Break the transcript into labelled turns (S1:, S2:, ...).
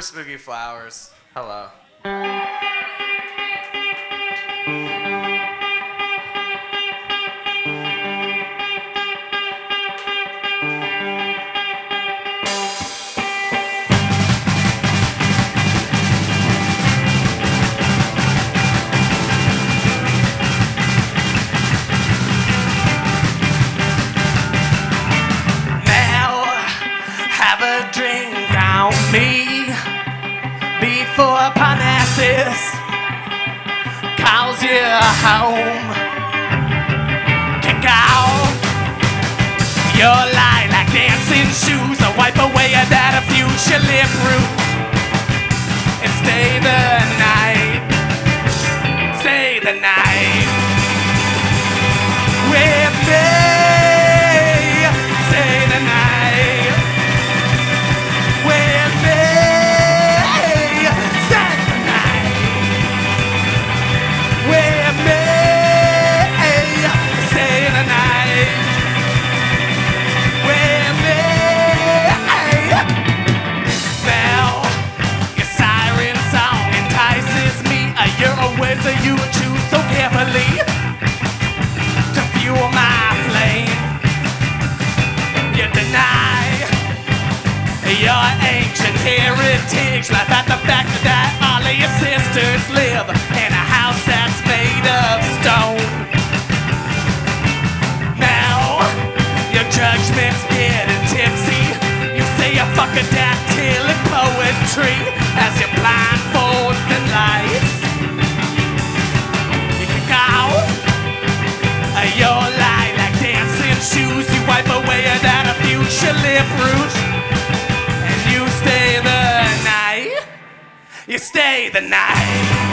S1: We're Spooky Flowers. Hello.
S2: Now, have a drink me before Parnassus calls you home. Kick out your lilac dancing shoes, or wipe away that future lip root, words you choose so carefully to fuel my flame. You deny your ancient heritage. Laugh at the fact that all of your sisters live in a house that's made of stone. Now your judgment's getting tipsy. You say you fuck a dactyl in poetry as you blindfold future. And you stay the night. You stay the night.